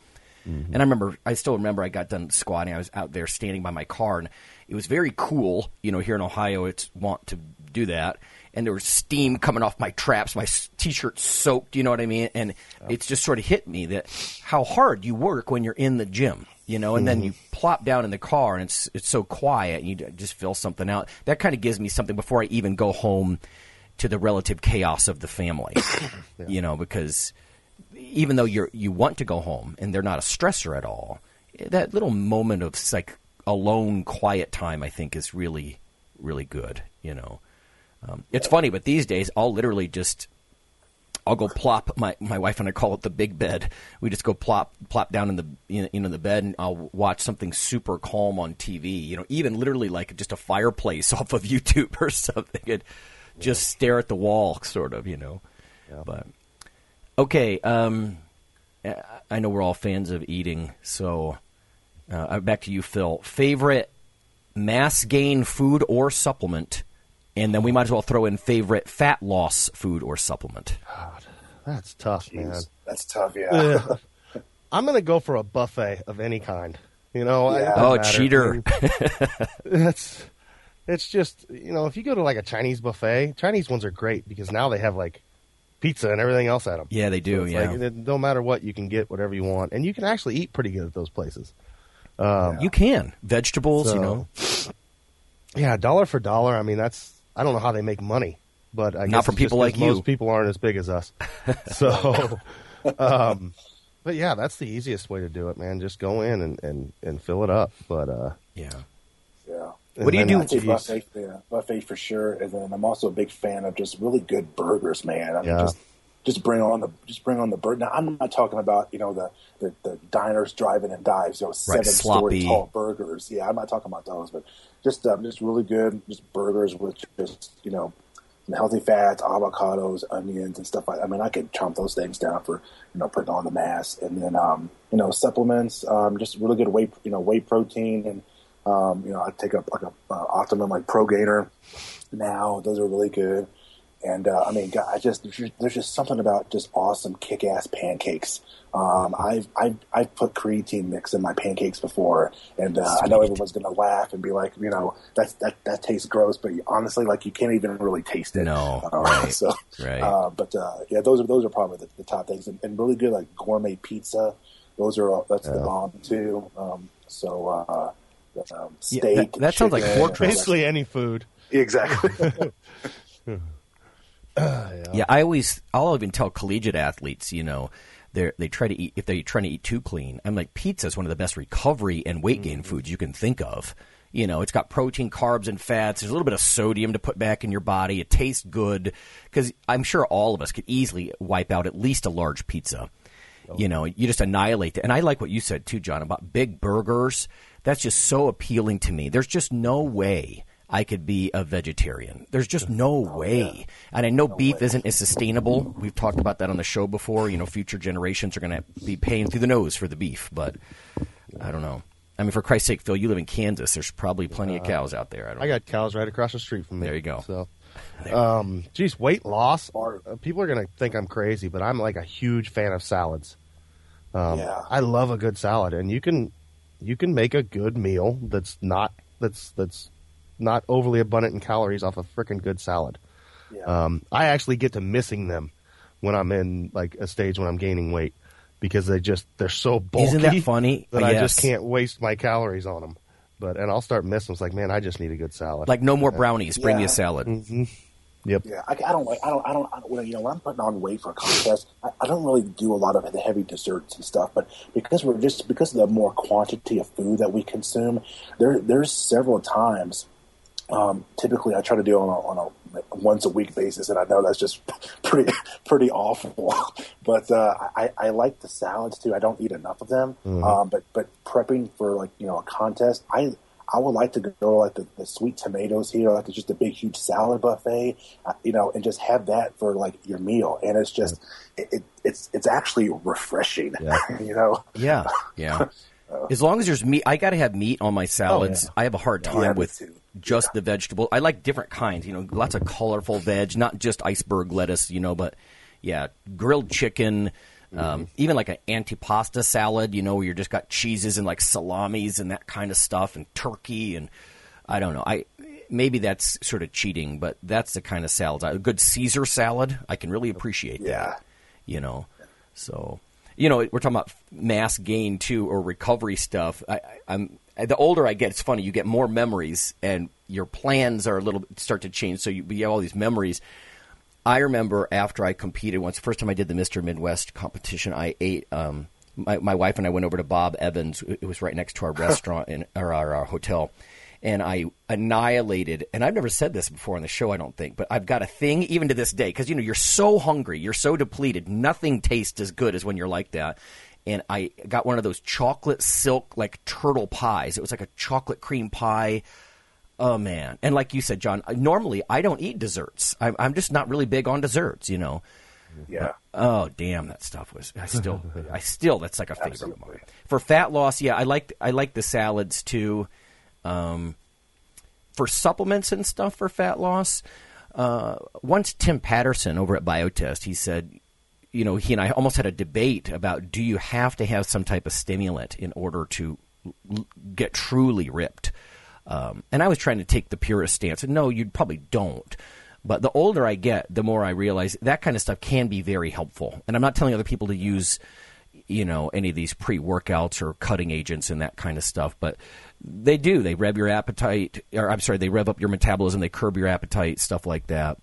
Mm-hmm. And I remember, I still remember I got done squatting. I was out there standing by my car, and it was very cool. You know, here in Ohio, it's want to do that. And there was steam coming off my traps. My t-shirt soaked. You know what I mean? And oh. it's just sort of hit me that how hard you work when you're in the gym. You know, and mm-hmm. then you plop down in the car, and it's it's so quiet, and you just fill something out. That kind of gives me something before I even go home to the relative chaos of the family. yeah. You know, because even though you you want to go home and they're not a stressor at all, that little moment of like alone, quiet time, I think, is really really good. You know, um, it's funny, but these days I'll literally just I'll go plop my my wife and I call it the big bed. We just go plop plop down in the you know the bed and I'll watch something super calm on TV. You know, even literally like just a fireplace off of YouTube or something. And, just stare at the wall, sort of, you know. Yeah. But okay, um, I know we're all fans of eating, so uh, back to you, Phil. Favorite mass gain food or supplement, and then we might as well throw in favorite fat loss food or supplement. God, that's tough, Jeez, man. That's tough, yeah. I'm gonna go for a buffet of any kind. You know, yeah. oh, matter. cheater. that's it's just you know if you go to like a Chinese buffet, Chinese ones are great because now they have like pizza and everything else at them. Yeah, they do. So yeah, like, no matter what, you can get whatever you want, and you can actually eat pretty good at those places. Um, You can vegetables, so, you know. Yeah, dollar for dollar. I mean, that's I don't know how they make money, but I not for people like you. Most people aren't as big as us, so. um, but yeah, that's the easiest way to do it, man. Just go in and, and, and fill it up. But uh, yeah. What do you do? buffet, yeah, buffet for sure. And then I'm also a big fan of just really good burgers, man. I mean, yeah. just just bring on the just bring on the bird. Now I'm not talking about you know the the, the Diners, Drive-Ins and Dives, you know, seven right, story tall burgers. Yeah, I'm not talking about those, but just um, just really good, just burgers with just you know healthy fats, avocados, onions, and stuff like. that. I mean, I could chomp those things down for you know putting on the mass, and then um, you know supplements, um, just really good whey you know whey protein and um, you know, I take up like a uh, Optimum like Pro Gainer now. Those are really good. And uh, I mean, God, I just there's just something about just awesome kick-ass pancakes. Um, I've I've I've put creatine mix in my pancakes before, and uh, I know everyone's gonna laugh and be like, you know, that's that that tastes gross, but honestly, like you can't even really taste it. No, uh, right. So, right. Uh, but uh, yeah, those are those are probably the, the top things, and, and, really good like gourmet pizza. Those are that's yeah. the bomb too. Um, so uh, um, steak. Yeah, that, that sounds like fortress. Basically, any food. Exactly. uh, yeah. yeah, I always, I'll even tell collegiate athletes, you know, they they try to eat if they're trying to eat too clean. I'm like, pizza is one of the best recovery and weight gain mm-hmm. foods you can think of. You know, it's got protein, carbs, and fats. There's a little bit of sodium to put back in your body. It tastes good because I'm sure all of us could easily wipe out at least a large pizza. Oh. You know, you just annihilate it. And I like what you said too, John, about big burgers that's just so appealing to me. There's just no way I could be a vegetarian. There's just no way. And I know beef isn't as sustainable. We've talked about that on the show before. You know, future generations are going to be paying through the nose for the beef, but I don't know. I mean, for Christ's sake, Phil, you live in Kansas. There's probably plenty of cows out there. I don't. I got cows right across the street from me. There you go. So, um, geez, weight loss. uh, People are gonna think I'm crazy, but I'm like a huge fan of salads. Um, Yeah. I love a good salad, and you can you can make a good meal that's not that's that's not overly abundant in calories off a freaking good salad. Yeah. Um, I actually get to missing them when I'm in like a stage when I'm gaining weight because they just they're so bulky. Isn't that funny? That I just can't waste my calories on them. But and I'll start missing. It's like, man, I just need a good salad. Like no more brownies. Bring me a salad. Yep. Yeah, I, I don't like. I don't. I don't. I don't when, you know, when I'm putting on weight for a contest, I, I don't really do a lot of the heavy desserts and stuff. But because we're just because of the more quantity of food that we consume, there there's several times. Um, typically, I try to do on a, on a once a week basis, and I know that's just pretty pretty awful. but uh, I, I like the salads too. I don't eat enough of them. Um, but but prepping for like you know a contest, I I would like to go like the, the sweet tomatoes here, like just a big huge salad buffet, uh, you know, and just have that for like your meal. And it's just it, it, it's it's actually refreshing, Yeah. you know. Yeah, yeah. As long as there's meat, I got to have meat on my salads. yeah. I have a hard time Yeah, with just the vegetable. I like different kinds, you know, lots of colorful veg, not just iceberg lettuce, you know, but yeah, grilled chicken, um, even like an antipasta salad, you know, where you just got cheeses and like salamis and that kind of stuff, and turkey, and I don't know. I maybe that's sort of cheating, but that's the kind of salad. A good Caesar salad, I can really appreciate Yeah. that you know. So, you know, we're talking about mass gain too, or recovery stuff. I, I, I'm the older I get, it's funny. You get more memories, and your plans are a little start to change. So you, you have all these memories. I remember after I competed once, the first time I did the Mister Midwest competition, I ate. Um, my, my wife and I went over to Bob Evans. It was right next to our restaurant in or our, our hotel, and I annihilated. And I've never said this before on the show, I don't think, but I've got a thing even to this day because you know you're so hungry, you're so depleted, nothing tastes as good as when you're like that. And I got one of those chocolate silk like turtle pies. It was like a chocolate cream pie. Oh man! And like you said, John, normally I don't eat desserts. I'm, I'm just not really big on desserts, you know. Yeah. Oh damn, that stuff was. I still, I still. That's like a favorite of mine. For fat loss, yeah, I like I like the salads too. Um, for supplements and stuff for fat loss, uh, once Tim Patterson over at Biotest, he said, you know, he and I almost had a debate about do you have to have some type of stimulant in order to l- get truly ripped. Um, and I was trying to take the purist stance. And no, you probably don't. But the older I get, the more I realize that kind of stuff can be very helpful. And I'm not telling other people to use, you know, any of these pre workouts or cutting agents and that kind of stuff. But they do. They rev your appetite, or I'm sorry, they rev up your metabolism, they curb your appetite, stuff like that.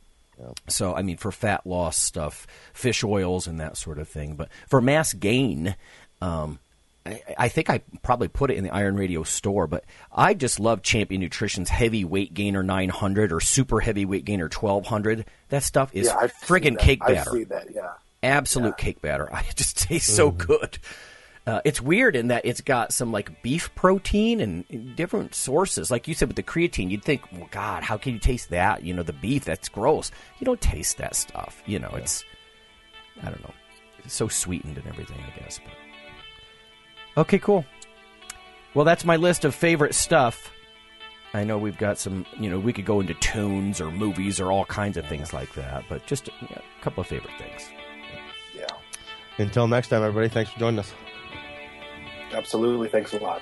So, I mean, for fat loss stuff, fish oils and that sort of thing. But for mass gain, um, I, I think I probably put it in the Iron Radio store, but I just love Champion Nutrition's Heavy Weight Gainer 900 or Super Heavy Weight Gainer 1200. That stuff is yeah, friggin' that. cake I've batter. seen that. Yeah. Absolute cake batter. It just tastes so good. Uh, it's weird in that it's got some like beef protein and different sources. Like you said with the creatine, you'd think, well, God, how can you taste that? You know, the beef, that's gross. You don't taste that stuff. You know, it's, I don't know, it's so sweetened and everything, I guess. But okay, cool. Well, that's my list of favorite stuff. I know we've got some, you know, we could go into tunes or movies or all kinds of things like that, but just yeah, a couple of favorite things. Yeah. Until next time, everybody. Thanks for joining us. Absolutely. Thanks a lot.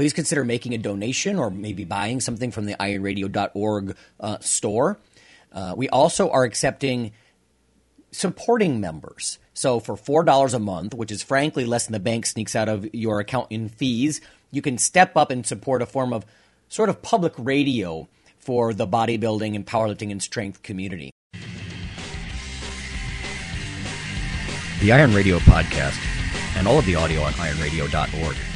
please consider making a donation or maybe buying something from the ironradio.org uh, store. Uh, we also are accepting supporting members. So for $4 a month, which is frankly less than the bank sneaks out of your account in fees, you can step up and support a form of sort of public radio for the bodybuilding and powerlifting and strength community. The Iron Radio podcast and all of the audio on ironradio.org